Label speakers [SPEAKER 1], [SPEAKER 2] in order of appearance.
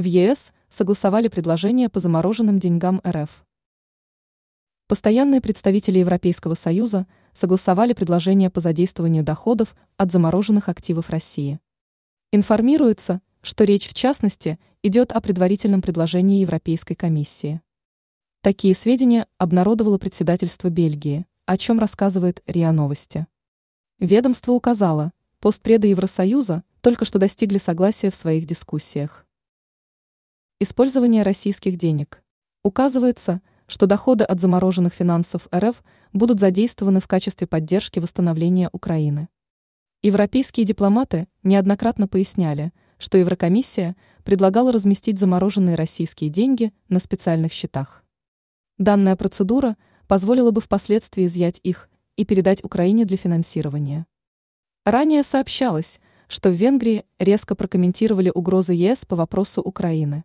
[SPEAKER 1] В ЕС согласовали предложение по замороженным деньгам РФ. Постоянные представители Европейского Союза согласовали предложение по задействованию доходов от замороженных активов России. Информируется, что речь в частности идет о предварительном предложении Европейской комиссии. Такие сведения обнародовало председательство Бельгии, о чем рассказывает РИА Новости. Ведомство указало, постпреды Евросоюза только что достигли согласия в своих дискуссиях. Использование российских денег. Указывается, что доходы от замороженных финансов РФ будут задействованы в качестве поддержки восстановления Украины. Европейские дипломаты неоднократно поясняли, что Еврокомиссия предлагала разместить замороженные российские деньги на специальных счетах. Данная процедура позволила бы впоследствии изъять их и передать Украине для финансирования. Ранее сообщалось, что в Венгрии резко прокомментировали угрозы ЕС по вопросу Украины.